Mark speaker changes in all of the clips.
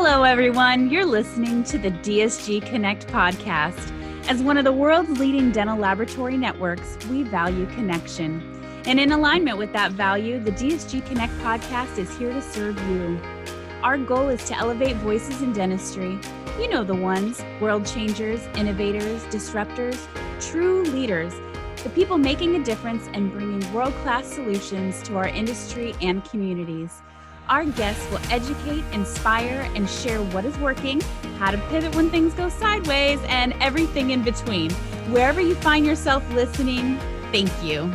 Speaker 1: Hello, everyone. You're listening to the DSG Connect podcast. As one of the world's leading dental laboratory networks, we value connection. And in alignment with that value, the DSG Connect podcast is here to serve you. Our goal is to elevate voices in dentistry. You know the ones world changers, innovators, disruptors, true leaders, the people making a difference and bringing world class solutions to our industry and communities. Our guests will educate, inspire, and share what is working, how to pivot when things go sideways, and everything in between. Wherever you find yourself listening, thank you.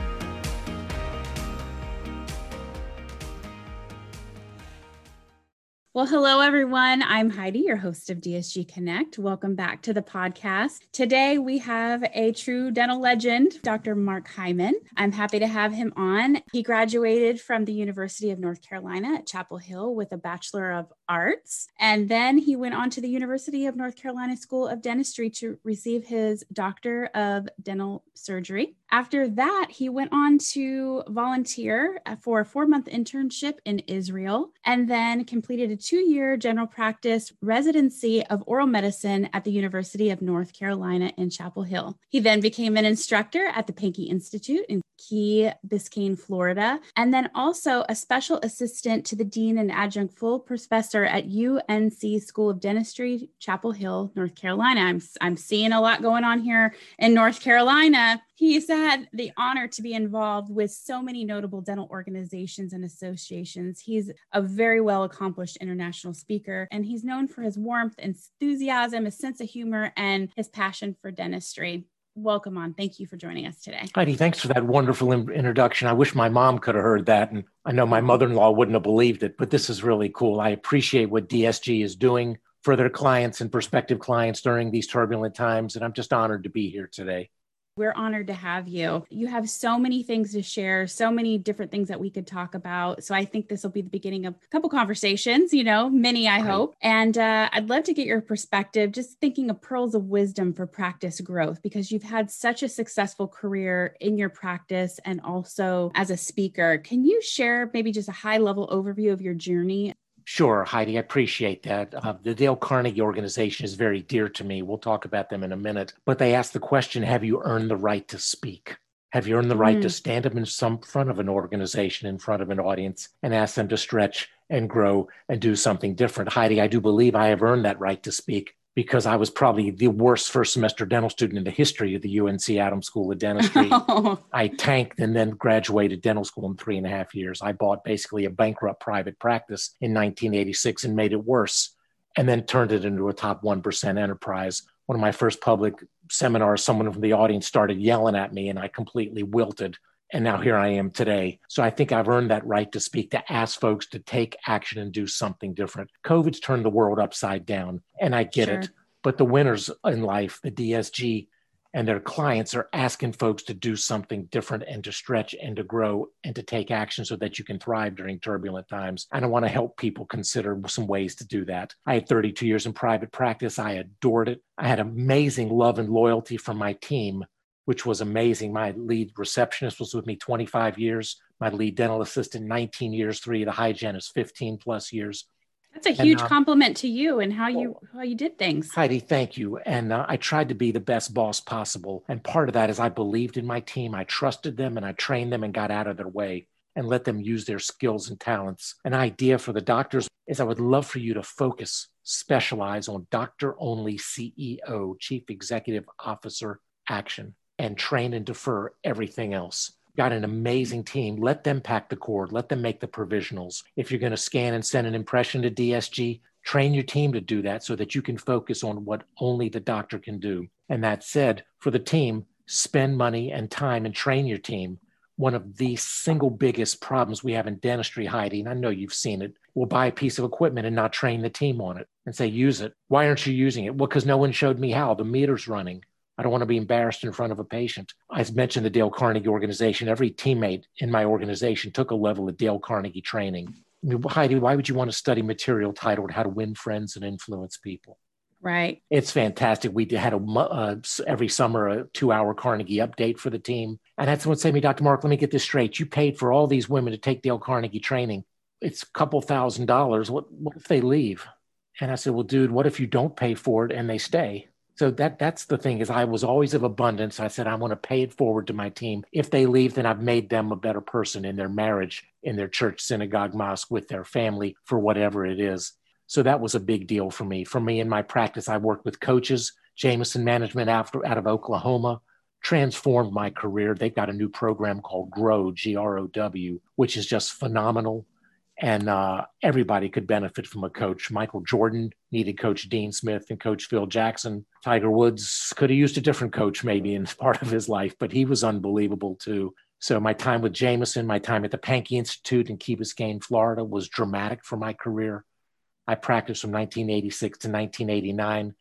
Speaker 1: Well, hello, everyone. I'm Heidi, your host of DSG Connect. Welcome back to the podcast. Today, we have a true dental legend, Dr. Mark Hyman. I'm happy to have him on. He graduated from the University of North Carolina at Chapel Hill with a Bachelor of Arts. And then he went on to the University of North Carolina School of Dentistry to receive his Doctor of Dental Surgery. After that, he went on to volunteer uh, for a four month internship in Israel and then completed a two year general practice residency of oral medicine at the University of North Carolina in Chapel Hill. He then became an instructor at the Pankey Institute in Key Biscayne, Florida, and then also a special assistant to the dean and adjunct full professor at UNC School of Dentistry, Chapel Hill, North Carolina. I'm, I'm seeing a lot going on here in North Carolina. He's had the honor to be involved with so many notable dental organizations and associations. He's a very well accomplished international speaker, and he's known for his warmth, enthusiasm, his sense of humor, and his passion for dentistry welcome on. Thank you for joining us today.
Speaker 2: Heidi, thanks for that wonderful in- introduction. I wish my mom could have heard that. And I know my mother in law wouldn't have believed it, but this is really cool. I appreciate what DSG is doing for their clients and prospective clients during these turbulent times. And I'm just honored to be here today.
Speaker 1: We're honored to have you. You have so many things to share, so many different things that we could talk about. So I think this will be the beginning of a couple conversations, you know, many, I right. hope. And uh, I'd love to get your perspective, just thinking of pearls of wisdom for practice growth, because you've had such a successful career in your practice and also as a speaker. Can you share maybe just a high level overview of your journey
Speaker 2: Sure, Heidi, I appreciate that. Uh, the Dale Carnegie organization is very dear to me. We'll talk about them in a minute. But they ask the question Have you earned the right to speak? Have you earned the right mm. to stand up in some front of an organization, in front of an audience, and ask them to stretch and grow and do something different? Heidi, I do believe I have earned that right to speak because I was probably the worst first semester dental student in the history of the UNC Adams School of Dentistry. Oh. I tanked and then graduated dental school in three and a half years. I bought basically a bankrupt private practice in 1986 and made it worse, and then turned it into a top 1% enterprise. One of my first public seminars, someone from the audience started yelling at me, and I completely wilted and now here I am today. So I think I've earned that right to speak, to ask folks to take action and do something different. COVID's turned the world upside down, and I get sure. it. But the winners in life, the DSG and their clients, are asking folks to do something different and to stretch and to grow and to take action so that you can thrive during turbulent times. And I want to help people consider some ways to do that. I had 32 years in private practice. I adored it. I had amazing love and loyalty from my team which was amazing. My lead receptionist was with me 25 years. My lead dental assistant, 19 years. Three of the hygienists, 15 plus years.
Speaker 1: That's a huge and, uh, compliment to you and how you how you did things.
Speaker 2: Heidi, thank you. And uh, I tried to be the best boss possible. And part of that is I believed in my team. I trusted them and I trained them and got out of their way and let them use their skills and talents. An idea for the doctors is I would love for you to focus, specialize on doctor only CEO, chief executive officer action and train and defer everything else. Got an amazing team. Let them pack the cord. Let them make the provisionals. If you're going to scan and send an impression to DSG, train your team to do that so that you can focus on what only the doctor can do. And that said, for the team, spend money and time and train your team. One of the single biggest problems we have in dentistry, Heidi, and I know you've seen it, we'll buy a piece of equipment and not train the team on it and say, use it. Why aren't you using it? Well, because no one showed me how. The meter's running. I don't want to be embarrassed in front of a patient. I've mentioned the Dale Carnegie organization. Every teammate in my organization took a level of Dale Carnegie training. I mean, Heidi, why would you want to study material titled How to Win Friends and Influence People?
Speaker 1: Right.
Speaker 2: It's fantastic. We had a uh, every summer a two-hour Carnegie update for the team, and had someone say to me, "Dr. Mark, let me get this straight. You paid for all these women to take Dale Carnegie training. It's a couple thousand dollars. What what if they leave? And I said, well, dude, what if you don't pay for it and they stay? So that that's the thing is I was always of abundance. I said I want to pay it forward to my team. If they leave, then I've made them a better person in their marriage, in their church, synagogue, mosque, with their family, for whatever it is. So that was a big deal for me. For me in my practice, I worked with coaches, Jameson Management after, out of Oklahoma, transformed my career. They've got a new program called Grow, G R O W, which is just phenomenal and uh, everybody could benefit from a coach. Michael Jordan needed Coach Dean Smith and Coach Phil Jackson. Tiger Woods could have used a different coach maybe in part of his life, but he was unbelievable too. So my time with Jameson, my time at the Pankey Institute in Key Biscayne, Florida, was dramatic for my career. I practiced from 1986 to 1989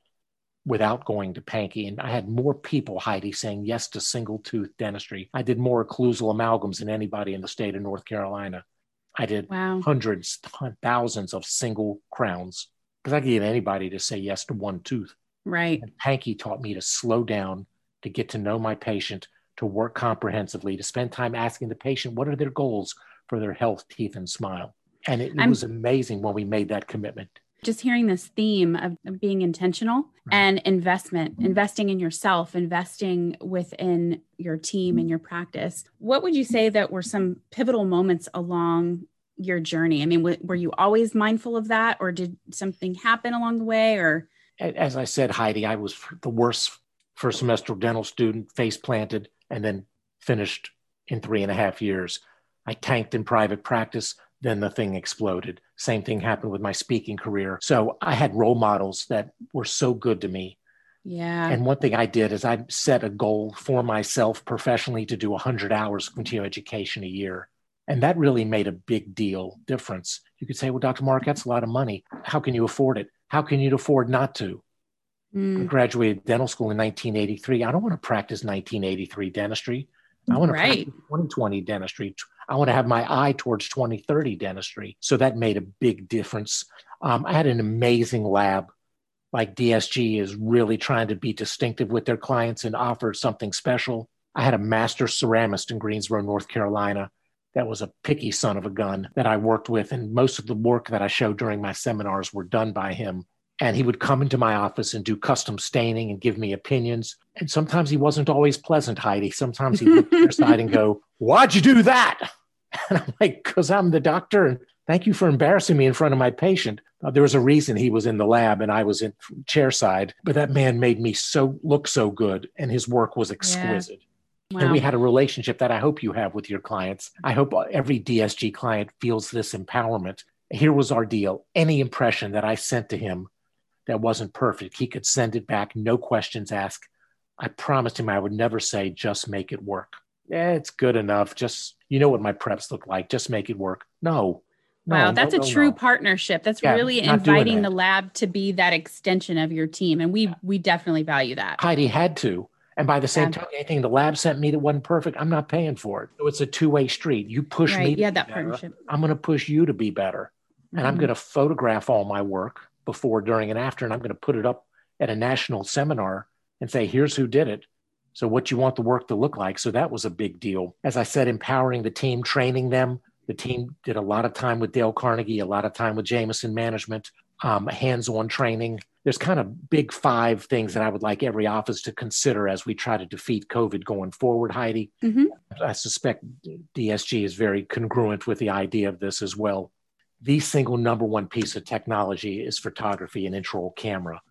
Speaker 2: without going to Pankey. And I had more people, Heidi, saying yes to single tooth dentistry. I did more occlusal amalgams than anybody in the state of North Carolina. I did wow. hundreds, thousands of single crowns because I could get anybody to say yes to one tooth.
Speaker 1: Right.
Speaker 2: And Pankey taught me to slow down, to get to know my patient, to work comprehensively, to spend time asking the patient what are their goals for their health, teeth, and smile. And it, it was amazing when we made that commitment
Speaker 1: just hearing this theme of, being intentional right. and investment, investing in yourself, investing within your team and your practice. What would you say that were some pivotal moments along your journey? I mean, w- were you always mindful of that, or did something happen along the way? Or
Speaker 2: as I said, Heidi, I was the worst first semester dental student, face planted, and then finished in three and a half years. I tanked in private practice then the thing exploded. Same thing happened with my speaking career. So I had role models that were so good to me.
Speaker 1: Yeah.
Speaker 2: And one thing I did is I set a goal for myself professionally to do 100 hours of continuing education a year. And that really made a big deal difference. You could say, well, Dr. Mark, that's a lot of money. How can you afford it? How can you afford not to? Mm. I graduated dental school in 1983. I don't want to practice 1983 dentistry. I want to right. practice 2020 dentistry, I want to have my eye towards 2030 dentistry. So that made a big difference. Um, I had an amazing lab. Like DSG is really trying to be distinctive with their clients and offer something special. I had a master ceramist in Greensboro, North Carolina. That was a picky son of a gun that I worked with. And most of the work that I showed during my seminars were done by him. And he would come into my office and do custom staining and give me opinions. And sometimes he wasn't always pleasant, Heidi. Sometimes he would look your side and go, Why'd you do that? And I'm like, Because I'm the doctor. And thank you for embarrassing me in front of my patient. Uh, there was a reason he was in the lab and I was in chair side, but that man made me so look so good and his work was exquisite. Yeah. Wow. And we had a relationship that I hope you have with your clients. I hope every DSG client feels this empowerment. Here was our deal. Any impression that I sent to him that wasn't perfect, he could send it back, no questions asked. I promised him I would never say, just make it work. Yeah, it's good enough. Just, you know what my preps look like. Just make it work. No.
Speaker 1: no wow, that's no, a no, true partnership. That's yeah, really inviting the lab to be that extension of your team. And we we definitely value that.
Speaker 2: Heidi had to. And by the same yeah. token, anything the lab sent me that wasn't perfect, I'm not paying for it. So it's a two-way street. You push right. me yeah, that better. partnership. I'm going to push you to be better. And mm-hmm. I'm going to photograph all my work before, during, and after, and I'm going to put it up at a national seminar and say, here's who did it. So, what you want the work to look like. So, that was a big deal. As I said, empowering the team, training them. The team did a lot of time with Dale Carnegie, a lot of time with Jameson Management, um, hands on training. There's kind of big five things that I would like every office to consider as we try to defeat COVID going forward, Heidi. Mm-hmm. I suspect DSG is very congruent with the idea of this as well. The single number one piece of technology is photography and intraoral camera.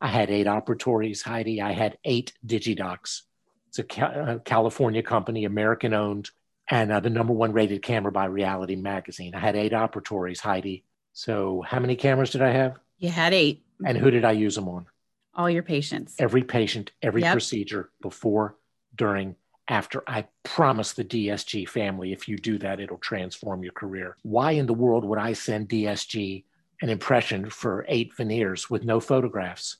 Speaker 2: I had eight operatories, Heidi. I had eight Digidocs. It's a, a California company, American owned, and uh, the number one rated camera by Reality Magazine. I had eight operatories, Heidi. So, how many cameras did I have?
Speaker 1: You had eight.
Speaker 2: And who did I use them on?
Speaker 1: All your patients.
Speaker 2: Every patient, every yep. procedure, before, during, after. I promise the DSG family, if you do that, it'll transform your career. Why in the world would I send DSG an impression for eight veneers with no photographs?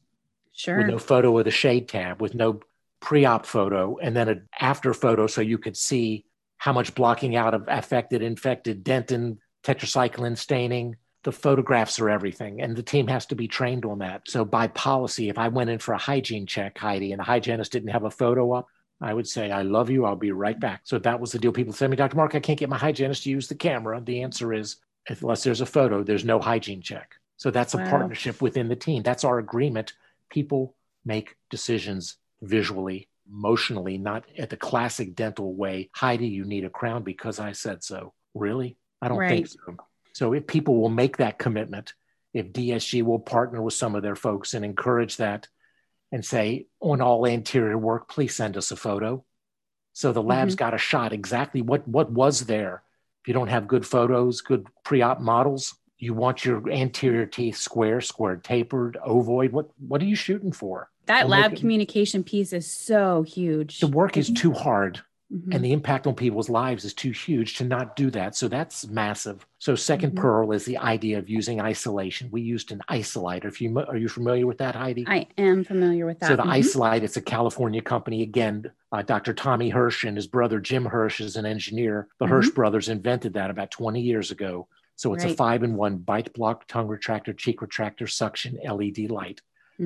Speaker 1: Sure.
Speaker 2: With no photo of the shade tab, with no pre-op photo, and then an after photo, so you could see how much blocking out of affected, infected dentin, tetracycline staining. The photographs are everything, and the team has to be trained on that. So by policy, if I went in for a hygiene check, Heidi, and the hygienist didn't have a photo up, I would say, I love you. I'll be right back. So that was the deal. People say to me, Dr. Mark, I can't get my hygienist to use the camera. The answer is, unless there's a photo, there's no hygiene check. So that's a
Speaker 1: Wow.
Speaker 2: partnership within the team. That's our agreement. People make decisions visually, emotionally, not at the classic dental way. Heidi, you need a crown because I said so. Really? I don't think so. So if people will make that commitment, if DSG will partner with some of their folks and encourage that and say, on all anterior work, please send us a photo. So the lab's mm-hmm. got a shot exactly what what was there. If you don't have good photos, good pre-op models, you want your anterior teeth square, square tapered, ovoid. What what are you shooting for?
Speaker 1: That
Speaker 2: I'll
Speaker 1: lab communication piece is so huge.
Speaker 2: The work is mm-hmm. too hard
Speaker 1: Mhm.
Speaker 2: and the impact on people's lives is too huge to not do that. So that's massive. So 2nd
Speaker 1: Mhm.
Speaker 2: pearl is the idea of using isolation. We used an isolator. If you are you familiar with that, Heidi?
Speaker 1: I am familiar with that.
Speaker 2: So the
Speaker 1: Mhm.
Speaker 2: Isolite, it's a California company. Again, uh, Dr. Tommy Hirsch and his brother Jim Hirsch is an engineer. The. Hirsch brothers invented that about 20 years ago. So it's a five in one bite block, tongue retractor, cheek retractor, suction LED light.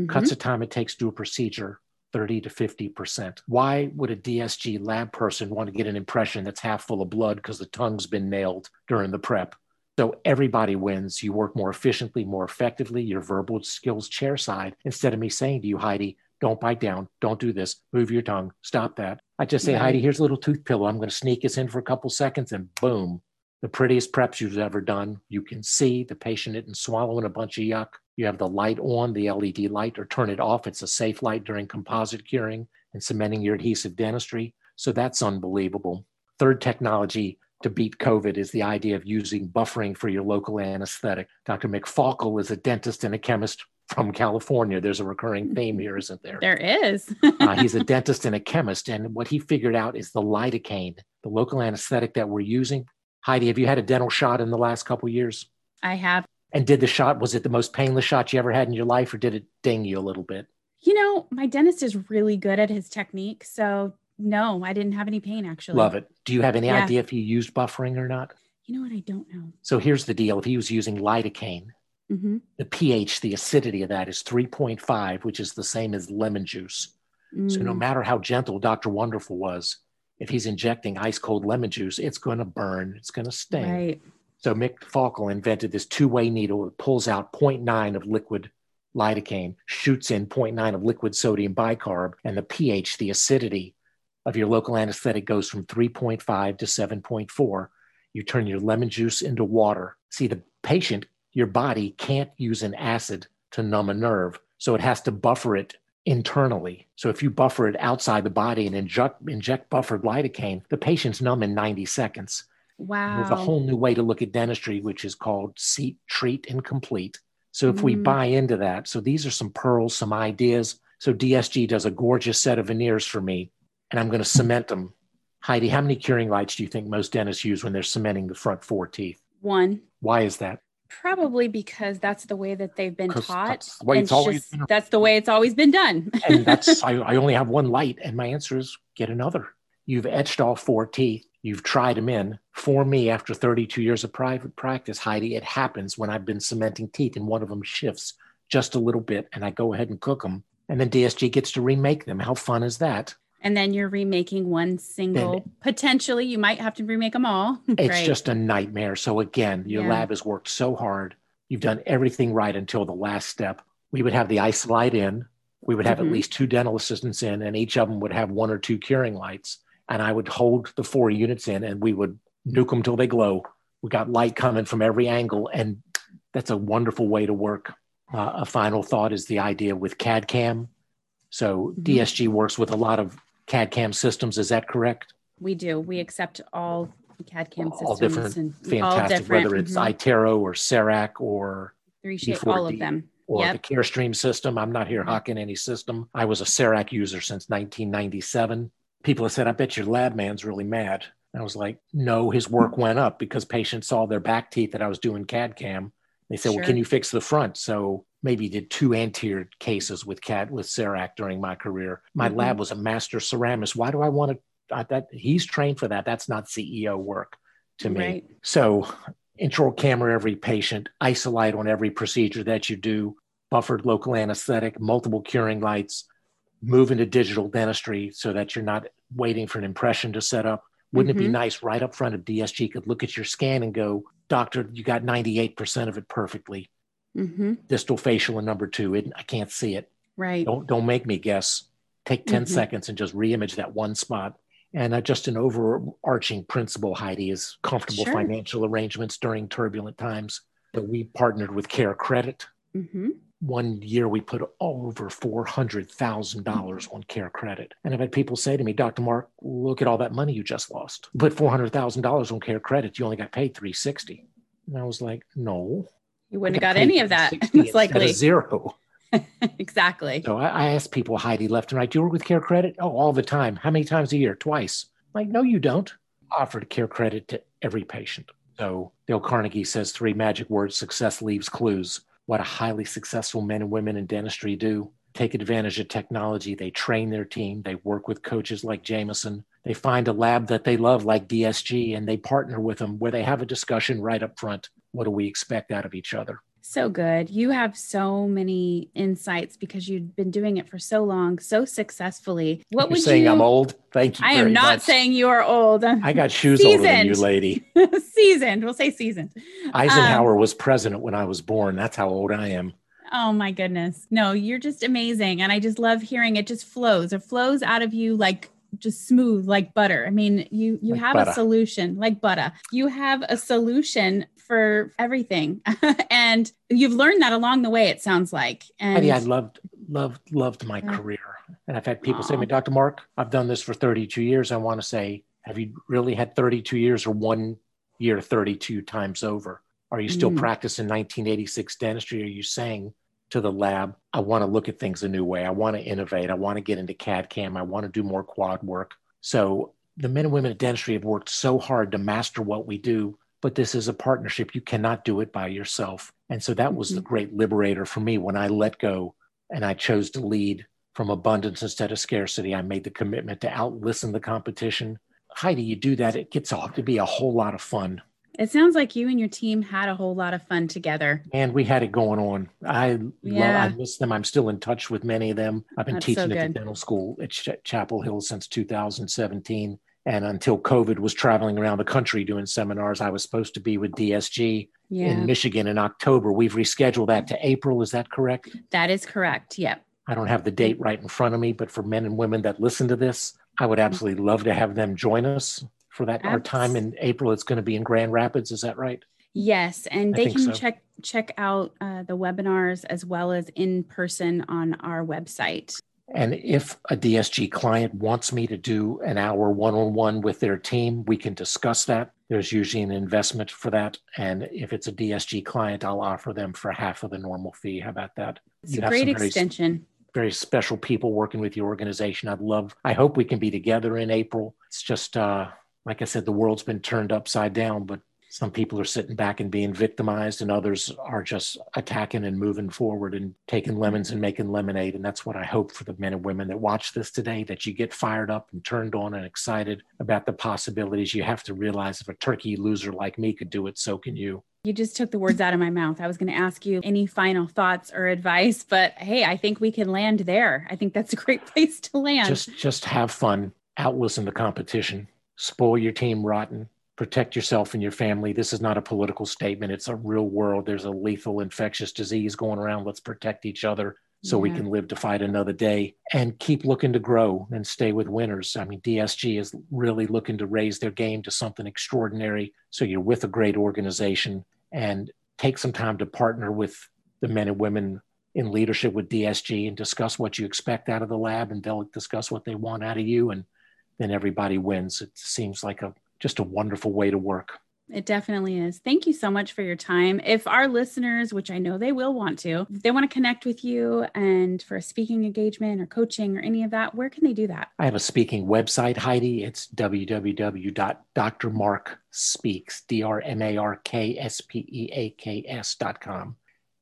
Speaker 2: Cuts the time it takes to do a procedure 30 to 50%. Why would a DSG lab person want to get an impression that's half full of blood because the tongue's been nailed during the prep? So everybody wins. You work more efficiently, more effectively, your verbal skills chair side. Instead of me saying to you, Heidi, don't bite down, don't do this, move your tongue, stop that. I just say. Heidi, here's a little tooth pillow. I'm going to sneak this in for a couple seconds and boom, the prettiest preps you've ever done. You can see the patient isn't swallowing a bunch of yuck. You have the light on, the LED light, or turn it off. It's a safe light during composite curing and cementing your adhesive dentistry. So that's unbelievable. Third technology to beat COVID is the idea of using buffering for your local anesthetic. Dr. Mike Falkel is a dentist and a chemist from California. There's a recurring theme here, isn't there?
Speaker 1: There is.
Speaker 2: uh, he's a dentist and a chemist. And what he figured out is the lidocaine, the local anesthetic that we're using. Heidi, have you had a dental shot in the last couple years?
Speaker 1: I have.
Speaker 2: And did the shot, was it the most painless shot you ever had in your life, or did it ding you a little bit?
Speaker 1: You know, my dentist is really good at his technique. So, no, I didn't have any pain actually.
Speaker 2: Love it. Do you have any
Speaker 1: Yeah.
Speaker 2: idea if he used buffering or not?
Speaker 1: You know what? I don't know.
Speaker 2: So here's the deal if he was using lidocaine,
Speaker 1: hmm
Speaker 2: the pH, the acidity of that is 3.5, which is the same as lemon juice. So no matter how gentle Dr. Wonderful was, if he's injecting ice cold lemon juice, it's going to burn, it's going to sting.
Speaker 1: Right.
Speaker 2: So Mike Falkel invented this two-way needle. It pulls out 0.9 of liquid lidocaine, shoots in 0.9 of liquid sodium bicarb, and the pH, the acidity of your local anesthetic goes from 3.5 to 7.4. You turn your lemon juice into water. See, the patient, your body can't use an acid to numb a nerve, so it has to buffer it internally. So if you buffer it outside the body and inject, inject buffered lidocaine, the patient's numb in 90 seconds.
Speaker 1: Wow.
Speaker 2: There's a whole new way to look at dentistry, which is called seat, treat, and complete. So if we
Speaker 1: Mm.
Speaker 2: buy into that, so these are some pearls, some ideas. So DSG does a gorgeous set of veneers for me, and I'm going to cement them. Heidi, how many curing lights do you think most dentists use when they're cementing the front four teeth?
Speaker 1: One.
Speaker 2: Why is that?
Speaker 1: Probably because that's the way that they've been taught.
Speaker 2: that's the way it's always
Speaker 1: just-
Speaker 2: been.
Speaker 1: That's the way it's always been done.
Speaker 2: And that's I, I only have one light, and my answer is get another. You've etched all four teeth. You've tried them in. For me, after 32 years of private practice, Heidi, it happens when I've been cementing teeth and one of them shifts just a little bit, and I go ahead and cook them. And then DSG gets to remake them. How fun is that?
Speaker 1: And then you're remaking one single. Potentially, you might have to remake them all.
Speaker 2: It's
Speaker 1: right.
Speaker 2: just a nightmare. So again, your
Speaker 1: Yeah.
Speaker 2: lab has worked so hard. You've done everything right until the last step. We would have the isolite in. We would have
Speaker 1: Mhm.
Speaker 2: at least two dental assistants in, and each of them would have one or two curing lights. And I would hold the four units in, and we would nuke them till they glow. We got light coming from every angle, and that's a wonderful way to work. Uh, a final thought is the idea with CAD CAM. So
Speaker 1: Mhm.
Speaker 2: DSG works with a lot of CAD CAM systems. Is that correct?
Speaker 1: we do. We accept all CAD CAM systems
Speaker 2: all different,
Speaker 1: and
Speaker 2: fantastic,
Speaker 1: all different.
Speaker 2: whether it's
Speaker 1: mhm.
Speaker 2: Itero or CEREC or
Speaker 1: three shape, all of them.
Speaker 2: or
Speaker 1: Yep.
Speaker 2: the CareStream system. I'm not here
Speaker 1: Mhm.
Speaker 2: hawking any system. I was a CEREC user since 1997. People have said, I bet your lab man's really mad. And I was like, no, his work went up because patients saw their back teeth that I was doing CAD CAM. They said, well, can you fix the front? So maybe did two anterior cases with cat with CEREC during my career. My
Speaker 1: Mhm.
Speaker 2: lab was a master ceramist. Why do I want to? I, that he's trained for that. That's not CEO work to me.
Speaker 1: Right.
Speaker 2: So intraoral camera every patient, Isolite on every procedure that you do, buffered local anesthetic, multiple curing lights, move into digital dentistry so that you're not waiting for an impression to set up. Wouldn't it
Speaker 1: Mhm.
Speaker 2: be nice right up front of DSG could look at your scan and go, doctor, you got 98% of it perfectly.
Speaker 1: Mm-hmm.
Speaker 2: Distal facial and number two. It, I can't see it.
Speaker 1: Right.
Speaker 2: Don't don't make me guess. Take 10
Speaker 1: Mhm.
Speaker 2: seconds and just reimage that one spot. And uh, just an overarching principle, Heidi, is comfortable
Speaker 1: Sure.
Speaker 2: financial arrangements during turbulent times. That we partnered with Care Credit.
Speaker 1: Mm-hmm.
Speaker 2: One year we put over four hundred thousand dollars on Care Credit, and I've had people say to me, "Dr. Mark, look at all that money you just lost. You put four hundred thousand dollars on Care Credit, you only got paid three sixty. And I was like, "No,
Speaker 1: You wouldn't have got any of that,
Speaker 2: 360
Speaker 1: most likely.
Speaker 2: zero."
Speaker 1: exactly.
Speaker 2: So I, I asked people, Heidi, left and right, do you work with Care Credit? Oh, all the time. How many times a year? Twice. I'm like, no, you don't. Offered Care Credit to every patient. So Dale Carnegie says three magic words success leaves clues. What a highly successful men and women in dentistry do. Take advantage of technology. They train their team. They work with coaches like Jameson. They find a lab that they love, like DSG, and they partner with them where they have a discussion right up front. What do we expect out of each other?
Speaker 1: So good. You have so many insights because you've been doing it for so long, so successfully. What
Speaker 2: You're
Speaker 1: would
Speaker 2: saying
Speaker 1: you?
Speaker 2: I'm old? Thank you.
Speaker 1: I am not
Speaker 2: much.
Speaker 1: saying you are old.
Speaker 2: I got shoes older than you, lady.
Speaker 1: seasoned. We'll say seasoned.
Speaker 2: Eisenhower um, was president when I was born. That's how old I am.
Speaker 1: Oh my goodness. No, you're just amazing. And I just love hearing it just flows. It flows out of you like just smooth like butter. I mean, you you
Speaker 2: Like
Speaker 1: have
Speaker 2: butter.
Speaker 1: a solution like butter. You have a solution for everything. and you've learned that along the way it sounds like. And
Speaker 2: Heidi, I loved, loved, loved my
Speaker 1: Yeah.
Speaker 2: career. And I've had people say to me, Dr. Mark, I've done this for 32 years. I want to say, have you really had 32 years or one year 32 times over? Are you still
Speaker 1: Mm.
Speaker 2: practicing 1986 dentistry? Are you saying to the lab, I want to look at things a new way. I want to innovate. I want to get into CAD CAM. I want to do more quad work. So the men and women of dentistry have worked so hard to master what we do, but this is a partnership. You cannot do it by yourself. And so that was the mm-hmm. great liberator for me when I let go and I chose to lead from abundance instead of scarcity. I made the commitment to outlisten the competition. Heidi, you do that, it gets off to be a whole lot of fun.
Speaker 1: it sounds like you and your team had a whole lot of fun together.
Speaker 2: And we had it going on. I love,
Speaker 1: Yeah.
Speaker 2: I miss them. I'm still in touch with many of them. I've been
Speaker 1: That's
Speaker 2: teaching
Speaker 1: so
Speaker 2: at the dental school at Ch- Chapel Hill since 2017. And until COVID was traveling around the country doing seminars, I was supposed to be with DSG
Speaker 1: Yeah.
Speaker 2: in Michigan in October. We've rescheduled that to April. Is that correct?
Speaker 1: that is correct. Yep.
Speaker 2: I don't have the date right in front of me, but for men and women that listen to this, I would absolutely love to have them join us for that. Our time in April, it's going to be in Grand Rapids. Is that right?
Speaker 1: Yes, and they can
Speaker 2: so.
Speaker 1: check check out uh, the webinars as well as in person on our website.
Speaker 2: And if a DSG client wants me to do an hour one on one with their team, we can discuss that. There's usually an investment for that. And if it's a DSG client, I'll offer them for half of the normal fee. How about that?
Speaker 1: It's
Speaker 2: You
Speaker 1: a great
Speaker 2: some very-
Speaker 1: extension.
Speaker 2: very special people working with your organization. I'd love, I hope we can be together in April. It's just, uh, like I said, the world's been turned upside down, but some people are sitting back and being victimized, and others are just attacking and moving forward and taking lemons and making lemonade. And that's what I hope for the men and women that watch this today that you get fired up and turned on and excited about the possibilities. You have to realize if a turkey loser like me could do it, so can you.
Speaker 1: You just took the words out of my mouth. I was going to ask you any final thoughts or advice, but hey, I think we can land there. I think that's a great place to land.
Speaker 2: just just have fun outlisten the competition spoil your team rotten protect yourself and your family. This is not a political statement. It's a real world. There's a lethal infectious disease going around. Let's protect each other so we can live to fight another day and keep looking to grow and stay with winners. I mean dsg is really looking to raise their game to something extraordinary. So you're with a great organization and take some time to partner with the men and women in leadership with DSG and discuss what you expect out of the lab, and they'll discuss what they want out of you, and then everybody wins. It seems like a just a wonderful way to work.
Speaker 1: It definitely is. Thank you so much for your time. If our listeners, which I know they will want to, if they want to connect with you and for a speaking engagement or coaching or any of that, where can they do that?
Speaker 2: I have a speaking website, Heidi. It's www.drmarkspeaks, D-R-M-A-R-K-S-P-E-A-K-S dot com.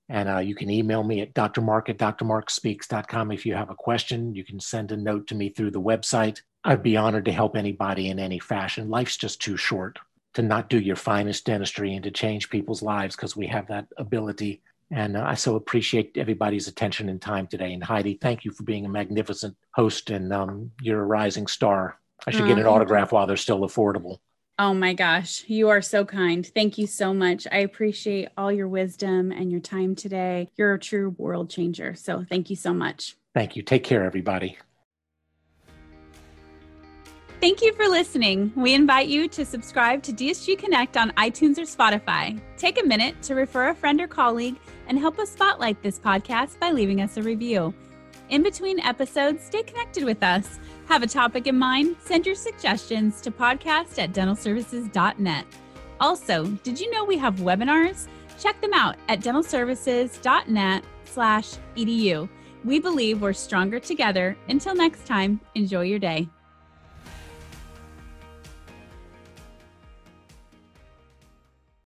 Speaker 2: And uh, you can email me at drmark at drmarkspeaks.com if you have a question. You can send a note to me through the website. I'd be honored to help anybody in any fashion. Life's just too short to not do your finest dentistry and to change people's lives because we have that ability. And uh, I so appreciate everybody's attention and time today. And Heidi, thank you for being a magnificent host and um, you're a rising star. I should get an autograph while they're still affordable.
Speaker 1: Oh my gosh, you are so kind. Thank you so much. I appreciate all your wisdom and your time today. You're a true world changer. So thank you so much.
Speaker 2: Thank you. Take care, everybody.
Speaker 1: Thank you for listening. We invite you to subscribe to DSG Connect on iTunes or Spotify. Take a minute to refer a friend or colleague and help us spotlight this podcast by leaving us a review. In between episodes, stay connected with us. Have a topic in mind? Send your suggestions to podcast at dentalservices.net. Also, did you know we have webinars? Check them out at dentalservices.net slash edu. We believe we're stronger together. Until next time, enjoy your day.